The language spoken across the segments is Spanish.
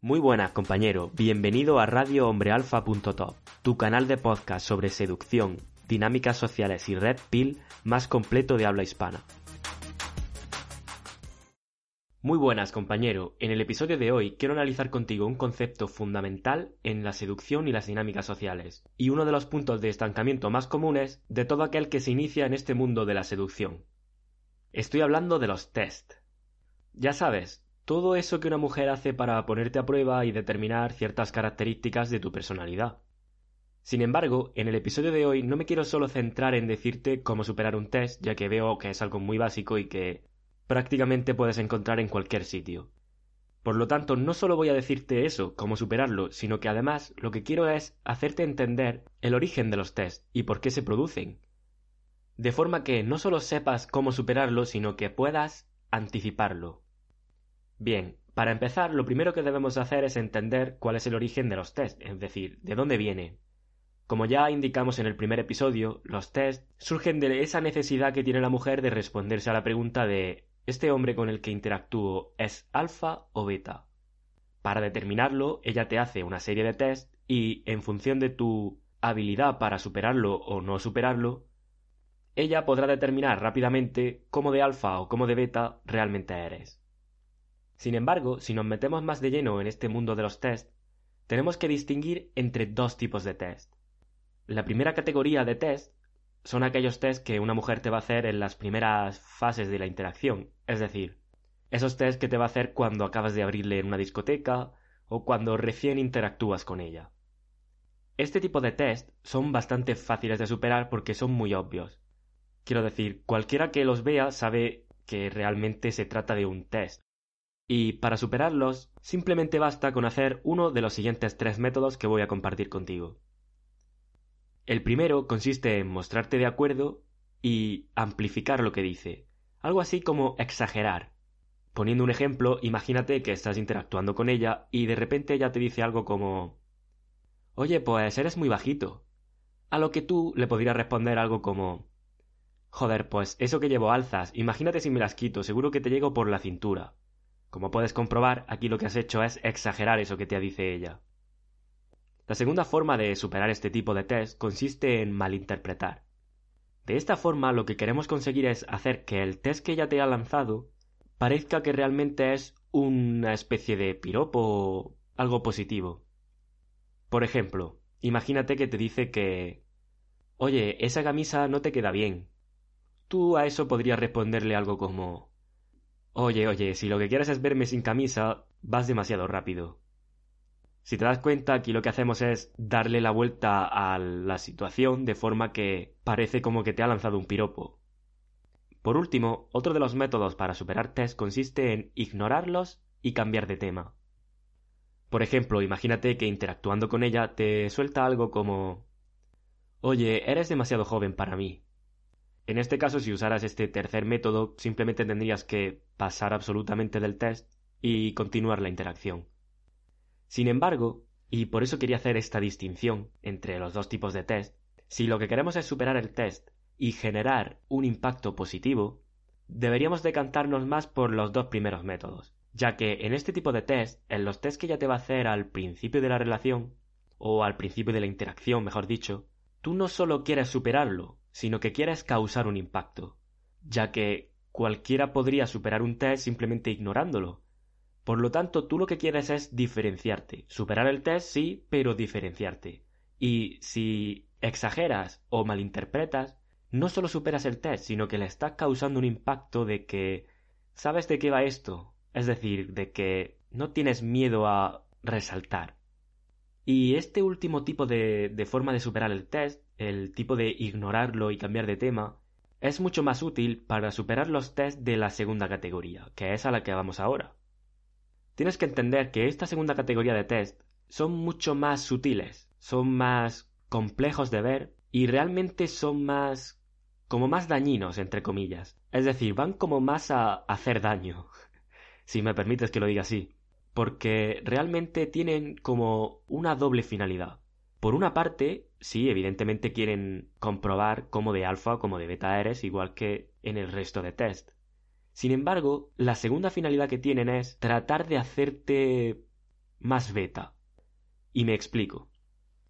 Muy buenas, compañero. Bienvenido a RadioHombreAlfa.top, tu canal de podcast sobre seducción, dinámicas sociales y red pill más completo de habla hispana. Muy buenas, compañero. En el episodio de hoy quiero analizar contigo un concepto fundamental en la seducción y las dinámicas sociales, y uno de los puntos de estancamiento más comunes de todo aquel que se inicia en este mundo de la seducción. Estoy hablando de los test. Ya sabes, todo eso que una mujer hace para ponerte a prueba y determinar ciertas características de tu personalidad. Sin embargo, en el episodio de hoy no me quiero solo centrar en decirte cómo superar un test, ya que veo que es algo muy básico y que prácticamente puedes encontrar en cualquier sitio. Por lo tanto, no solo voy a decirte eso, cómo superarlo, sino que además lo que quiero es hacerte entender el origen de los tests y por qué se producen. De forma que no solo sepas cómo superarlo, sino que puedas anticiparlo. Bien, para empezar, lo primero que debemos hacer es entender cuál es el origen de los test, es decir, de dónde viene. Como ya indicamos en el primer episodio, los test surgen de esa necesidad que tiene la mujer de responderse a la pregunta de ¿este hombre con el que interactúo es alfa o beta? Para determinarlo, ella te hace una serie de test y, en función de tu habilidad para superarlo o no superarlo, ella podrá determinar rápidamente cómo de alfa o cómo de beta realmente eres. Sin embargo, si nos metemos más de lleno en este mundo de los test, tenemos que distinguir entre dos tipos de test. La primera categoría de test son aquellos test que una mujer te va a hacer en las primeras fases de la interacción, es decir, esos test que te va a hacer cuando acabas de abrirle en una discoteca o cuando recién interactúas con ella. Este tipo de test son bastante fáciles de superar porque son muy obvios. Quiero decir, cualquiera que los vea sabe que realmente se trata de un test, y para superarlos, simplemente basta con hacer uno de los siguientes tres métodos que voy a compartir contigo. El primero consiste en mostrarte de acuerdo y amplificar lo que dice, algo así como exagerar. Poniendo un ejemplo, imagínate que estás interactuando con ella y de repente ella te dice algo como Oye, pues eres muy bajito. A lo que tú le podrías responder algo como Joder, pues eso que llevo alzas, imagínate si me las quito, seguro que te llego por la cintura. Como puedes comprobar, aquí lo que has hecho es exagerar eso que te dice ella. La segunda forma de superar este tipo de test consiste en malinterpretar. De esta forma lo que queremos conseguir es hacer que el test que ella te ha lanzado parezca que realmente es una especie de piropo o algo positivo. Por ejemplo, imagínate que te dice que Oye, esa camisa no te queda bien. Tú a eso podrías responderle algo como Oye, oye, si lo que quieres es verme sin camisa, vas demasiado rápido. Si te das cuenta, aquí lo que hacemos es darle la vuelta a la situación de forma que parece como que te ha lanzado un piropo. Por último, otro de los métodos para superar consiste en ignorarlos y cambiar de tema. Por ejemplo, imagínate que interactuando con ella te suelta algo como Oye, eres demasiado joven para mí. En este caso, si usaras este tercer método, simplemente tendrías que pasar absolutamente del test y continuar la interacción. Sin embargo, y por eso quería hacer esta distinción entre los dos tipos de test, si lo que queremos es superar el test y generar un impacto positivo, deberíamos decantarnos más por los dos primeros métodos, ya que en este tipo de test, en los test que ya te va a hacer al principio de la relación, o al principio de la interacción, mejor dicho, tú no solo quieres superarlo, sino que quieres causar un impacto, ya que cualquiera podría superar un test simplemente ignorándolo. Por lo tanto, tú lo que quieres es diferenciarte. Superar el test sí, pero diferenciarte. Y si exageras o malinterpretas, no solo superas el test, sino que le estás causando un impacto de que sabes de qué va esto, es decir, de que no tienes miedo a resaltar. Y este último tipo de, forma de superar el test, el tipo de ignorarlo y cambiar de tema, es mucho más útil para superar los tests de la segunda categoría, que es a la que vamos ahora. Tienes que entender que esta segunda categoría de test son mucho más sutiles, son más complejos de ver y realmente son más como más dañinos, entre comillas. Es decir, van como más a hacer daño, si me permites que lo diga así, porque realmente tienen como una doble finalidad. Por una parte, sí, evidentemente quieren comprobar cómo de alfa como de beta eres, igual que en el resto de test. Sin embargo, la segunda finalidad que tienen es tratar de hacerte más beta. Y me explico.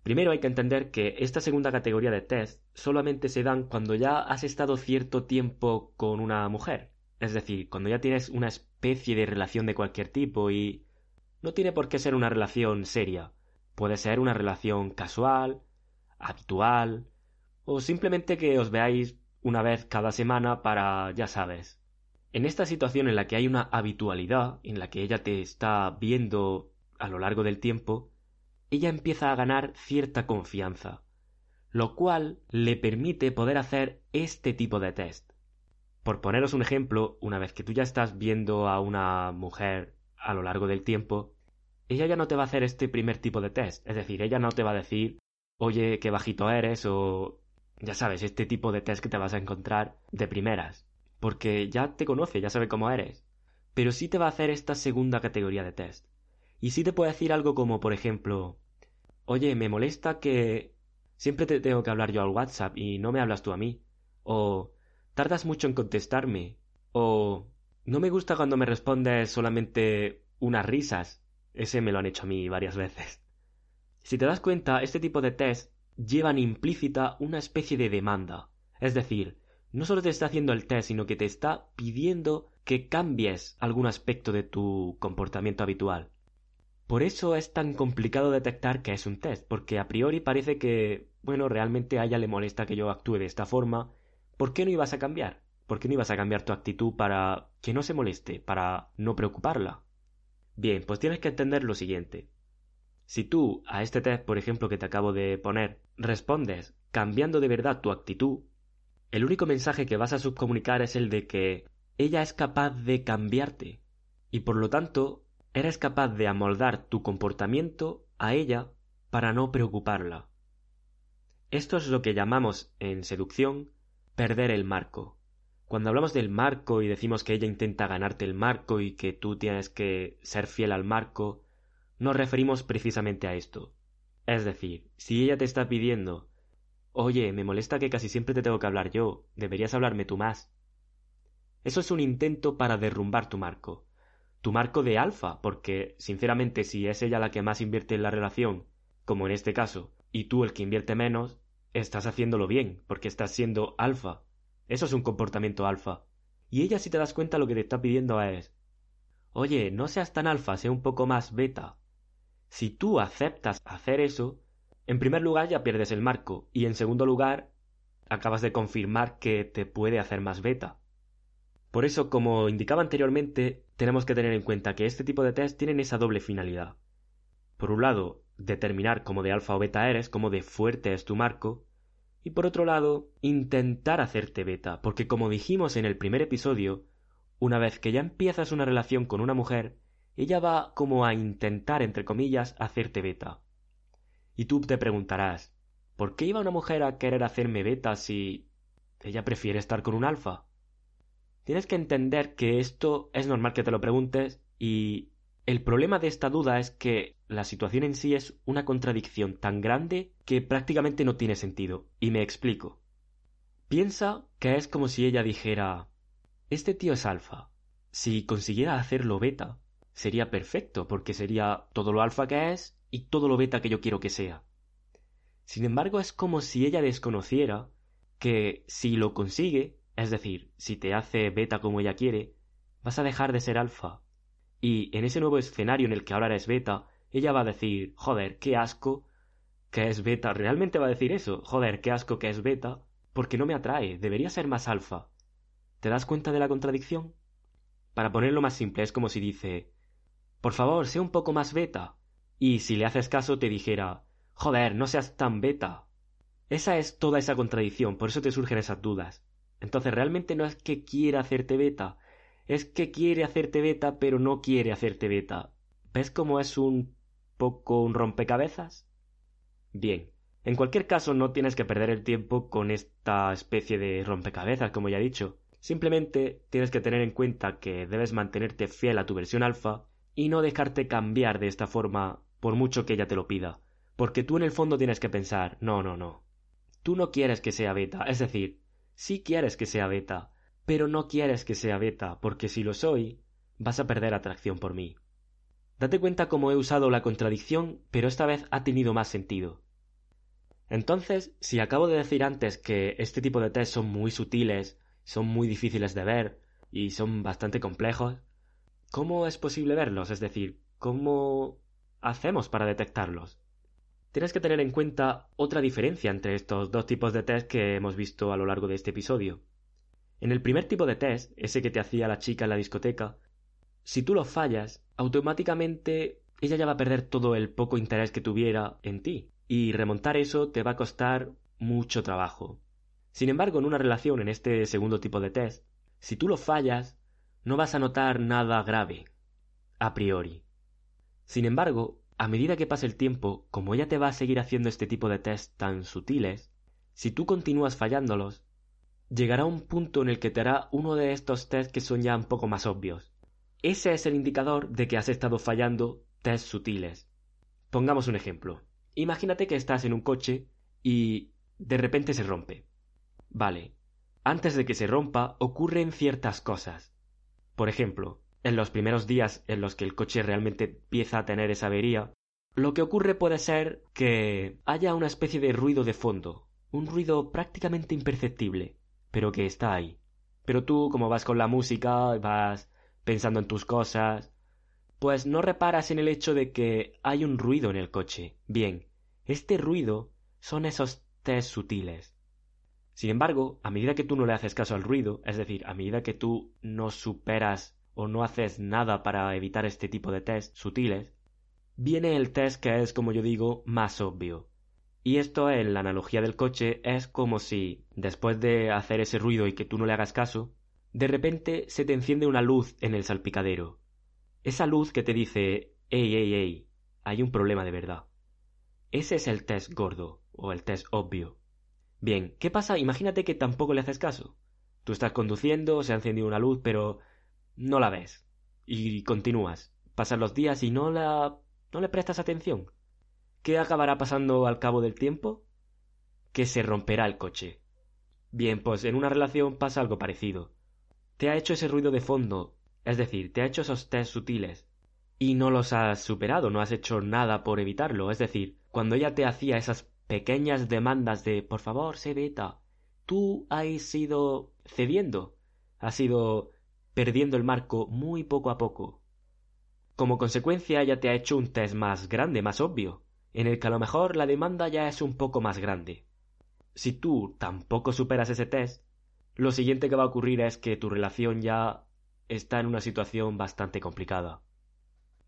Primero hay que entender que esta segunda categoría de test solamente se dan cuando ya has estado cierto tiempo con una mujer. Es decir, cuando ya tienes una especie de relación de cualquier tipo y no tiene por qué ser una relación seria. Puede ser una relación casual, habitual, o simplemente que os veáis una vez cada semana para, ya sabes. En esta situación en la que hay una habitualidad, en la que ella te está viendo a lo largo del tiempo, ella empieza a ganar cierta confianza, lo cual le permite poder hacer este tipo de test. Por poneros un ejemplo, una vez que tú ya estás viendo a una mujer a lo largo del tiempo, ella ya no te va a hacer este primer tipo de test. Es decir, ella no te va a decir, oye, qué bajito eres o, ya sabes, este tipo de test que te vas a encontrar de primeras. Porque ya te conoce, ya sabe cómo eres. Pero sí te va a hacer esta segunda categoría de test. Y sí te puede decir algo como, por ejemplo, oye, me molesta que siempre te tengo que hablar yo al WhatsApp y no me hablas tú a mí. O tardas mucho en contestarme. O no me gusta cuando me respondes solamente unas risas. Ese me lo han hecho a mí varias veces. Si te das cuenta, este tipo de test llevan implícita una especie de demanda. Es decir, no solo te está haciendo el test, sino que te está pidiendo que cambies algún aspecto de tu comportamiento habitual. Por eso es tan complicado detectar que es un test, porque a priori parece que, bueno, realmente a ella le molesta que yo actúe de esta forma. ¿Por qué no ibas a cambiar? ¿Por qué no ibas a cambiar tu actitud para que no se moleste, para no preocuparla? Bien, pues tienes que entender lo siguiente. Si tú a este test, por ejemplo, que te acabo de poner, respondes cambiando de verdad tu actitud, el único mensaje que vas a subcomunicar es el de que ella es capaz de cambiarte y por lo tanto eres capaz de amoldar tu comportamiento a ella para no preocuparla. Esto es lo que llamamos en seducción perder el marco. Cuando hablamos del marco y decimos que ella intenta ganarte el marco y que tú tienes que ser fiel al marco, nos referimos precisamente a esto. Es decir, si ella te está pidiendo Oye, me molesta que casi siempre te tengo que hablar yo, deberías hablarme tú más. Eso es un intento para derrumbar tu marco. Tu marco de alfa, porque, sinceramente, si es ella la que más invierte en la relación, como en este caso, y tú el que invierte menos, estás haciéndolo bien, porque estás siendo alfa. Eso es un comportamiento alfa. Y ella si te das cuenta lo que te está pidiendo es Oye, no seas tan alfa, sea un poco más beta. Si tú aceptas hacer eso, en primer lugar ya pierdes el marco y en segundo lugar acabas de confirmar que te puede hacer más beta. Por eso, como indicaba anteriormente, tenemos que tener en cuenta que este tipo de test tienen esa doble finalidad. Por un lado, determinar cómo de alfa o beta eres, cómo de fuerte es tu marco, y por otro lado, intentar hacerte beta, porque como dijimos en el primer episodio, una vez que ya empiezas una relación con una mujer, ella va como a intentar, entre comillas, hacerte beta. Y tú te preguntarás, ¿por qué iba una mujer a querer hacerme beta si ella prefiere estar con un alfa? Tienes que entender que esto es normal que te lo preguntes y el problema de esta duda es que la situación en sí es una contradicción tan grande que prácticamente no tiene sentido. Y me explico. Piensa que es como si ella dijera Este tío es alfa. Si consiguiera hacerlo beta, sería perfecto, porque sería todo lo alfa que es y todo lo beta que yo quiero que sea. Sin embargo, es como si ella desconociera que si lo consigue, es decir, si te hace beta como ella quiere, vas a dejar de ser alfa y en ese nuevo escenario en el que ahora eres beta, ella va a decir, joder, qué asco que es beta. Realmente va a decir eso, joder, qué asco que es beta, porque no me atrae, debería ser más alfa. ¿Te das cuenta de la contradicción? Para ponerlo más simple, es como si dice, por favor, sea un poco más beta. y si le haces caso te dijera Joder, no seas tan beta. Esa es toda esa contradicción, por eso te surgen esas dudas. Entonces realmente no es que quiera hacerte beta, es que quiere hacerte beta pero no quiere hacerte beta. ¿Ves cómo es un poco un rompecabezas? Bien, en cualquier caso no tienes que perder el tiempo con esta especie de rompecabezas, como ya he dicho. Simplemente tienes que tener en cuenta que debes mantenerte fiel a tu versión alfa y no dejarte cambiar de esta forma por mucho que ella te lo pida. Porque tú en el fondo tienes que pensar, no, no, no. Tú no quieres que sea beta, es decir, sí quieres que sea beta, pero no quieres que sea beta, porque si lo soy, vas a perder atracción por mí. Date cuenta cómo he usado la contradicción, pero esta vez ha tenido más sentido. Entonces, si acabo de decir antes que este tipo de test son muy sutiles, son muy difíciles de ver y son bastante complejos, ¿cómo es posible verlos? Es decir, ¿cómo hacemos para detectarlos? Tienes que tener en cuenta otra diferencia entre estos dos tipos de test que hemos visto a lo largo de este episodio. En el primer tipo de test, ese que te hacía la chica en la discoteca, si tú lo fallas, automáticamente ella ya va a perder todo el poco interés que tuviera en ti, y remontar eso te va a costar mucho trabajo. Sin embargo, en una relación en este segundo tipo de test, si tú lo fallas, no vas a notar nada grave, a priori. Sin embargo, a medida que pase el tiempo, como ella te va a seguir haciendo este tipo de test tan sutiles, si tú continúas fallándolos, llegará un punto en el que te hará uno de estos test que son ya un poco más obvios. Ese es el indicador de que has estado fallando test sutiles. Pongamos un ejemplo. Imagínate que estás en un coche y de repente se rompe. Vale. Antes de que se rompa ocurren ciertas cosas. Por ejemplo, en los primeros días en los que el coche realmente empieza a tener esa avería, lo que ocurre puede ser que haya una especie de ruido de fondo, un ruido prácticamente imperceptible, pero que está ahí. Pero tú, como vas con la música, vas pensando en tus cosas, pues no reparas en el hecho de que hay un ruido en el coche. Bien, este ruido son esos test sutiles. Sin embargo, a medida que tú no le haces caso al ruido, es decir, a medida que tú no superas o no haces nada para evitar este tipo de test sutiles, viene el test que es, como yo digo, más obvio, y esto en la analogía del coche es como si, después de hacer ese ruido y que tú no le hagas caso, de repente se te enciende una luz en el salpicadero. Esa luz que te dice, ey, ey, ey, hay un problema de verdad. Ese es el test gordo, o el test obvio. Bien, ¿qué pasa? Imagínate que tampoco le haces caso. Tú estás conduciendo, se ha encendido una luz, pero no la ves. Y continúas. Pasan los días y no la... no le prestas atención. ¿Qué acabará pasando al cabo del tiempo? Que se romperá el coche. Bien, pues en una relación pasa algo parecido. Te ha hecho ese ruido de fondo, es decir, te ha hecho esos test sutiles, y no los has superado, no has hecho nada por evitarlo. Es decir, cuando ella te hacía esas pequeñas demandas de por favor, sé beta, tú has ido cediendo, has ido perdiendo el marco muy poco a poco. Como consecuencia, ella te ha hecho un test más grande, más obvio, en el que a lo mejor la demanda ya es un poco más grande. Si tú tampoco superas ese test, lo siguiente que va a ocurrir es que tu relación ya está en una situación bastante complicada.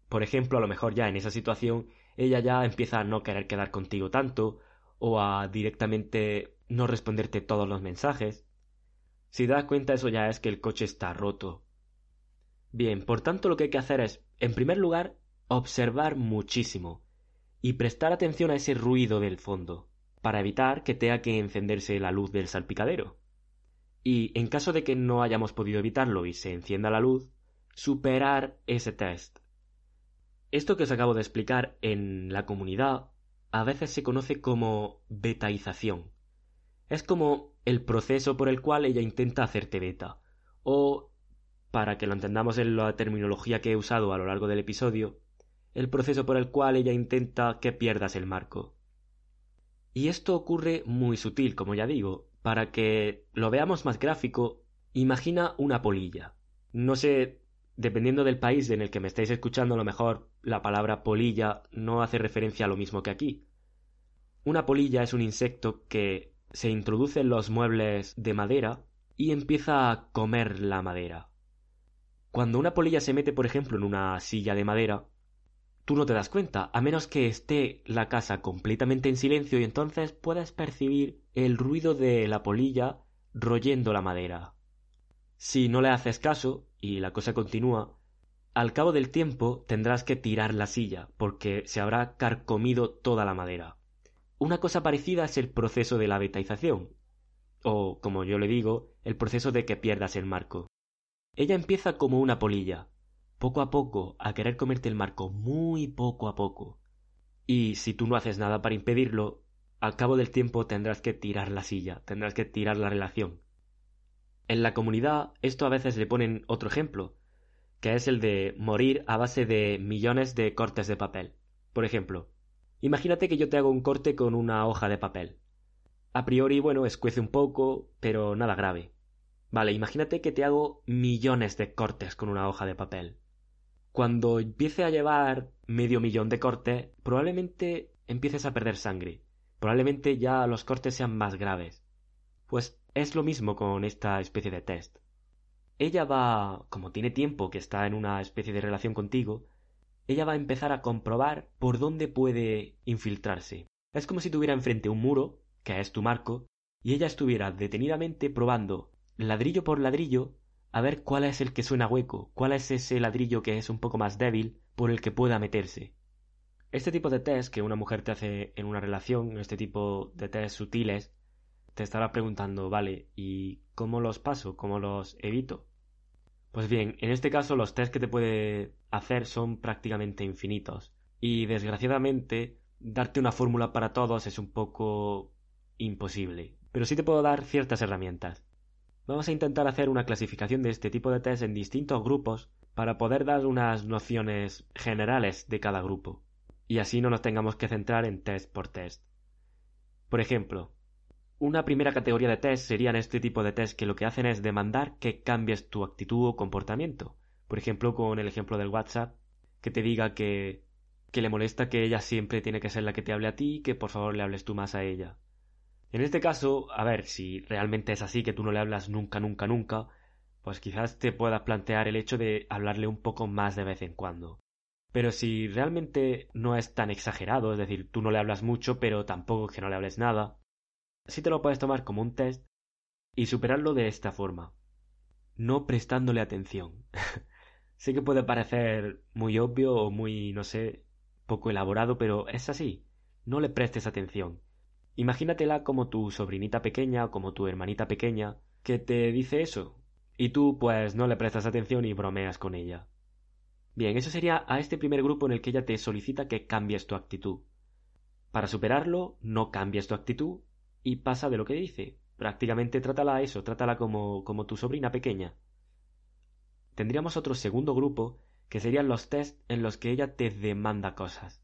Por ejemplo, a lo mejor ya en esa situación ella ya empieza a no querer quedar contigo tanto o a directamente no responderte todos los mensajes. Si das cuenta eso ya es que el coche está roto. Bien, por tanto lo que hay que hacer es, en primer lugar, observar muchísimo y prestar atención a ese ruido del fondo, para evitar que tenga que encenderse la luz del salpicadero. Y en caso de que no hayamos podido evitarlo y se encienda la luz, superar ese test. Esto que os acabo de explicar en la comunidad a veces se conoce como betaización. Es como el proceso por el cual ella intenta hacerte beta. O, para que lo entendamos en la terminología que he usado a lo largo del episodio, el proceso por el cual ella intenta que pierdas el marco. Y esto ocurre muy sutil, como ya digo. Para que lo veamos más gráfico, imagina una polilla. No sé, dependiendo del país en el que me estáis escuchando, a lo mejor la palabra polilla no hace referencia a lo mismo que aquí. Una polilla es un insecto que se introduce en los muebles de madera y empieza a comer la madera. Cuando una polilla se mete, por ejemplo, en una silla de madera, tú no te das cuenta, a menos que esté la casa completamente en silencio y entonces puedas percibir el ruido de la polilla royendo la madera. Si no le haces caso y la cosa continúa, al cabo del tiempo tendrás que tirar la silla, porque se habrá carcomido toda la madera. Una cosa parecida es el proceso de la betaización, o, como yo le digo, el proceso de que pierdas el marco. Ella empieza como una polilla, poco a poco, a querer comerte el marco muy poco a poco. Y si tú no haces nada para impedirlo, al cabo del tiempo tendrás que tirar la silla, tendrás que tirar la relación. En la comunidad esto a veces le ponen otro ejemplo, que es el de morir a base de millones de cortes de papel. Por ejemplo, imagínate que yo te hago un corte con una hoja de papel. A priori, bueno, escuece un poco, pero nada grave. Vale, imagínate que te hago millones de cortes con una hoja de papel. Cuando empiece a llevar medio millón de cortes, probablemente empieces a perder sangre. Probablemente ya los cortes sean más graves. Pues es lo mismo con esta especie de test ella va, como tiene tiempo que está en una especie de relación contigo, ella va a empezar a comprobar por dónde puede infiltrarse. Es como si tuviera enfrente un muro, que es tu marco, y ella estuviera detenidamente probando ladrillo por ladrillo a ver cuál es el que suena hueco, cuál es ese ladrillo que es un poco más débil por el que pueda meterse. Este tipo de test que una mujer te hace en una relación, este tipo de test sutiles, te estará preguntando, vale, ¿y cómo los paso? ¿Cómo los evito? Pues bien, en este caso los test que te puede hacer son prácticamente infinitos. Y desgraciadamente, darte una fórmula para todos es un poco imposible. Pero sí te puedo dar ciertas herramientas. Vamos a intentar hacer una clasificación de este tipo de test en distintos grupos para poder dar unas nociones generales de cada grupo. Y así no nos tengamos que centrar en test por test. Por ejemplo, una primera categoría de test serían este tipo de test que lo que hacen es demandar que cambies tu actitud o comportamiento. Por ejemplo, con el ejemplo del WhatsApp, que te diga que, que le molesta que ella siempre tiene que ser la que te hable a ti y que por favor le hables tú más a ella. En este caso, a ver, si realmente es así que tú no le hablas nunca, nunca, nunca, pues quizás te puedas plantear el hecho de hablarle un poco más de vez en cuando. Pero si realmente no es tan exagerado, es decir, tú no le hablas mucho, pero tampoco que no le hables nada, si te lo puedes tomar como un test y superarlo de esta forma, no prestándole atención. sé que puede parecer muy obvio o muy, no sé, poco elaborado, pero es así. No le prestes atención. Imagínatela como tu sobrinita pequeña o como tu hermanita pequeña que te dice eso, y tú pues no le prestas atención y bromeas con ella. Bien, eso sería a este primer grupo en el que ella te solicita que cambies tu actitud. Para superarlo, no cambies tu actitud y pasa de lo que dice. Prácticamente trátala eso, trátala como, como tu sobrina pequeña. Tendríamos otro segundo grupo que serían los test en los que ella te demanda cosas.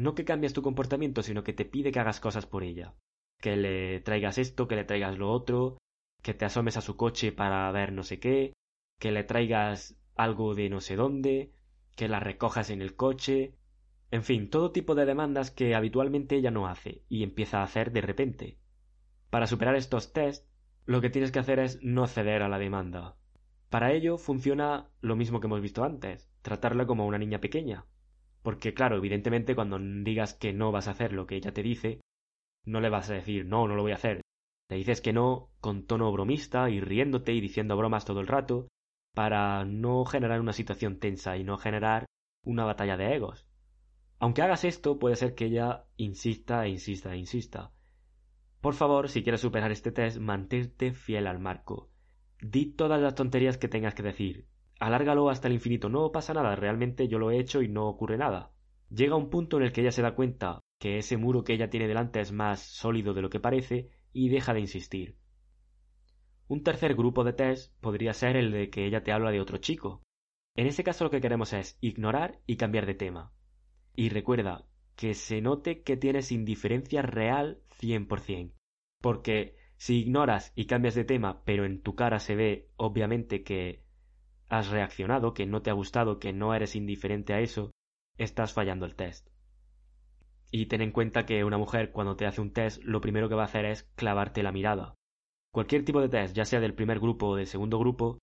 No que cambies tu comportamiento, sino que te pide que hagas cosas por ella. Que le traigas esto, que le traigas lo otro, que te asomes a su coche para ver no sé qué, que le traigas algo de no sé dónde, que la recojas en el coche, en fin, todo tipo de demandas que habitualmente ella no hace y empieza a hacer de repente. Para superar estos tests, lo que tienes que hacer es no ceder a la demanda. Para ello funciona lo mismo que hemos visto antes, tratarla como una niña pequeña. Porque claro, evidentemente cuando digas que no vas a hacer lo que ella te dice, no le vas a decir no, no lo voy a hacer. Le dices que no con tono bromista y riéndote y diciendo bromas todo el rato, para no generar una situación tensa y no generar una batalla de egos. Aunque hagas esto, puede ser que ella insista e insista e insista. Por favor, si quieres superar este test, mantente fiel al marco. Di todas las tonterías que tengas que decir. Alárgalo hasta el infinito. No pasa nada, realmente yo lo he hecho y no ocurre nada. Llega un punto en el que ella se da cuenta que ese muro que ella tiene delante es más sólido de lo que parece y deja de insistir. Un tercer grupo de test podría ser el de que ella te habla de otro chico. En ese caso lo que queremos es ignorar y cambiar de tema. Y recuerda que se note que tienes indiferencia real 100%. Porque si ignoras y cambias de tema, pero en tu cara se ve obviamente que has reaccionado, que no te ha gustado, que no eres indiferente a eso, estás fallando el test. Y ten en cuenta que una mujer cuando te hace un test lo primero que va a hacer es clavarte la mirada. Cualquier tipo de test, ya sea del primer grupo o del segundo grupo,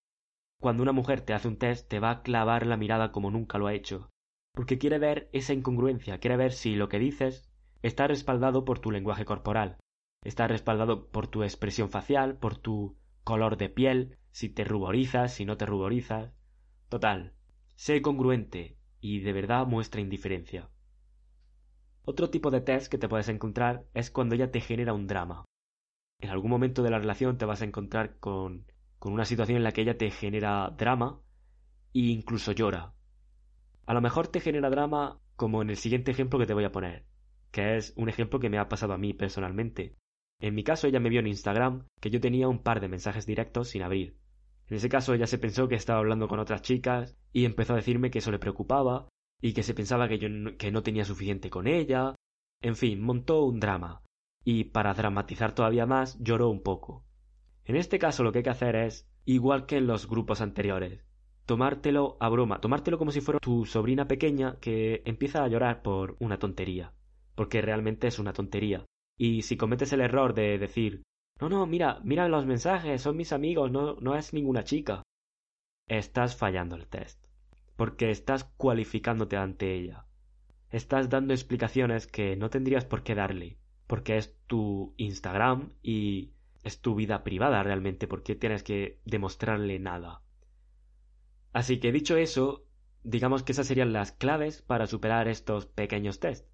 cuando una mujer te hace un test te va a clavar la mirada como nunca lo ha hecho porque quiere ver esa incongruencia, quiere ver si lo que dices está respaldado por tu lenguaje corporal, está respaldado por tu expresión facial, por tu color de piel, si te ruborizas, si no te ruborizas. Total, sé congruente y de verdad muestra indiferencia. Otro tipo de test que te puedes encontrar es cuando ella te genera un drama. En algún momento de la relación te vas a encontrar con, con una situación en la que ella te genera drama e incluso llora. A lo mejor te genera drama como en el siguiente ejemplo que te voy a poner, que es un ejemplo que me ha pasado a mí personalmente. En mi caso ella me vio en Instagram que yo tenía un par de mensajes directos sin abrir. En ese caso ella se pensó que estaba hablando con otras chicas y empezó a decirme que eso le preocupaba y que se pensaba que yo no, que no tenía suficiente con ella. En fin, montó un drama. Y para dramatizar todavía más, lloró un poco. En este caso lo que hay que hacer es, igual que en los grupos anteriores, tomártelo a broma, tomártelo como si fuera tu sobrina pequeña que empieza a llorar por una tontería, porque realmente es una tontería. Y si cometes el error de decir, no, no, mira, mira los mensajes, son mis amigos, no, no es ninguna chica, estás fallando el test porque estás cualificándote ante ella. Estás dando explicaciones que no tendrías por qué darle, porque es tu Instagram y es tu vida privada realmente, porque tienes que demostrarle nada. Así que dicho eso, digamos que esas serían las claves para superar estos pequeños test.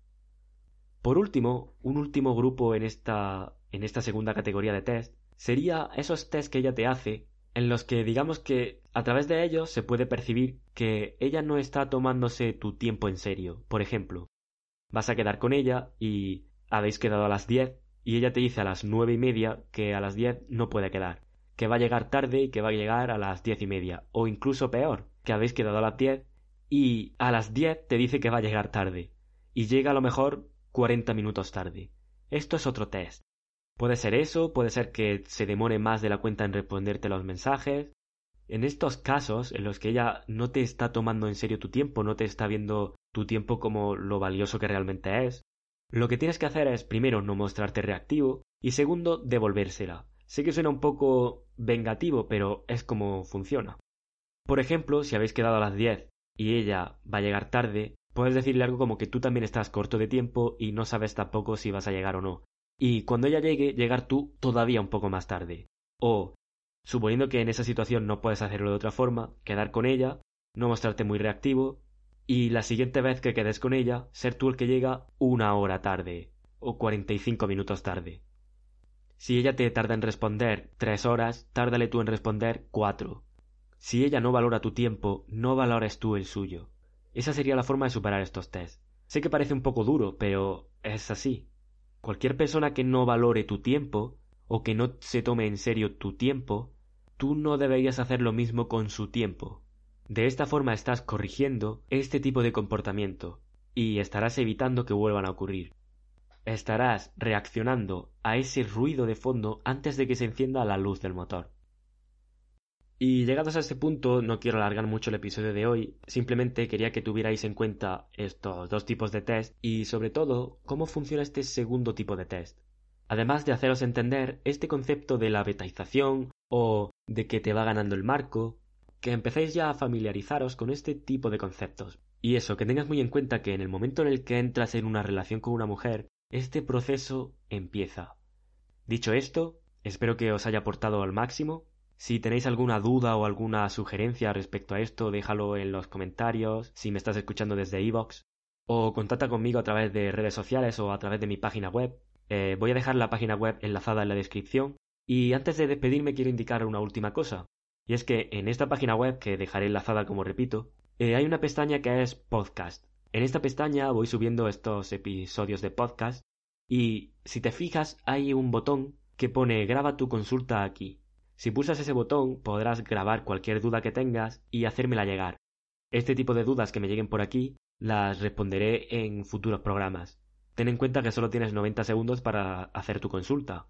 Por último, un último grupo en esta, en esta segunda categoría de test sería esos test que ella te hace en los que digamos que a través de ellos se puede percibir que ella no está tomándose tu tiempo en serio. Por ejemplo, vas a quedar con ella y habéis quedado a las diez y ella te dice a las nueve y media que a las diez no puede quedar, que va a llegar tarde y que va a llegar a las diez y media, o incluso peor, que habéis quedado a las diez y a las diez te dice que va a llegar tarde y llega a lo mejor cuarenta minutos tarde. Esto es otro test. Puede ser eso, puede ser que se demore más de la cuenta en responderte los mensajes. En estos casos en los que ella no te está tomando en serio tu tiempo, no te está viendo tu tiempo como lo valioso que realmente es, lo que tienes que hacer es primero no mostrarte reactivo y segundo devolvérsela. Sé que suena un poco vengativo, pero es como funciona. Por ejemplo, si habéis quedado a las 10 y ella va a llegar tarde, puedes decirle algo como que tú también estás corto de tiempo y no sabes tampoco si vas a llegar o no y cuando ella llegue, llegar tú todavía un poco más tarde. O, suponiendo que en esa situación no puedes hacerlo de otra forma, quedar con ella, no mostrarte muy reactivo, y la siguiente vez que quedes con ella, ser tú el que llega una hora tarde, o cuarenta y cinco minutos tarde. Si ella te tarda en responder tres horas, tárdale tú en responder cuatro. Si ella no valora tu tiempo, no valores tú el suyo. Esa sería la forma de superar estos test. Sé que parece un poco duro, pero es así. Cualquier persona que no valore tu tiempo o que no se tome en serio tu tiempo, tú no deberías hacer lo mismo con su tiempo. De esta forma estás corrigiendo este tipo de comportamiento y estarás evitando que vuelvan a ocurrir. Estarás reaccionando a ese ruido de fondo antes de que se encienda la luz del motor. Y llegados a este punto, no quiero alargar mucho el episodio de hoy, simplemente quería que tuvierais en cuenta estos dos tipos de test y sobre todo cómo funciona este segundo tipo de test. Además de haceros entender este concepto de la betaización o de que te va ganando el marco, que empecéis ya a familiarizaros con este tipo de conceptos. Y eso, que tengas muy en cuenta que en el momento en el que entras en una relación con una mujer, este proceso empieza. Dicho esto, espero que os haya aportado al máximo si tenéis alguna duda o alguna sugerencia respecto a esto, déjalo en los comentarios, si me estás escuchando desde iVoox, o contacta conmigo a través de redes sociales o a través de mi página web. Eh, voy a dejar la página web enlazada en la descripción. Y antes de despedirme quiero indicar una última cosa. Y es que en esta página web, que dejaré enlazada como repito, eh, hay una pestaña que es podcast. En esta pestaña voy subiendo estos episodios de podcast y si te fijas hay un botón que pone graba tu consulta aquí. Si pulsas ese botón podrás grabar cualquier duda que tengas y hacérmela llegar. Este tipo de dudas que me lleguen por aquí las responderé en futuros programas. Ten en cuenta que solo tienes 90 segundos para hacer tu consulta.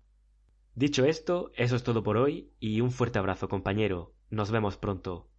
Dicho esto, eso es todo por hoy y un fuerte abrazo compañero. Nos vemos pronto.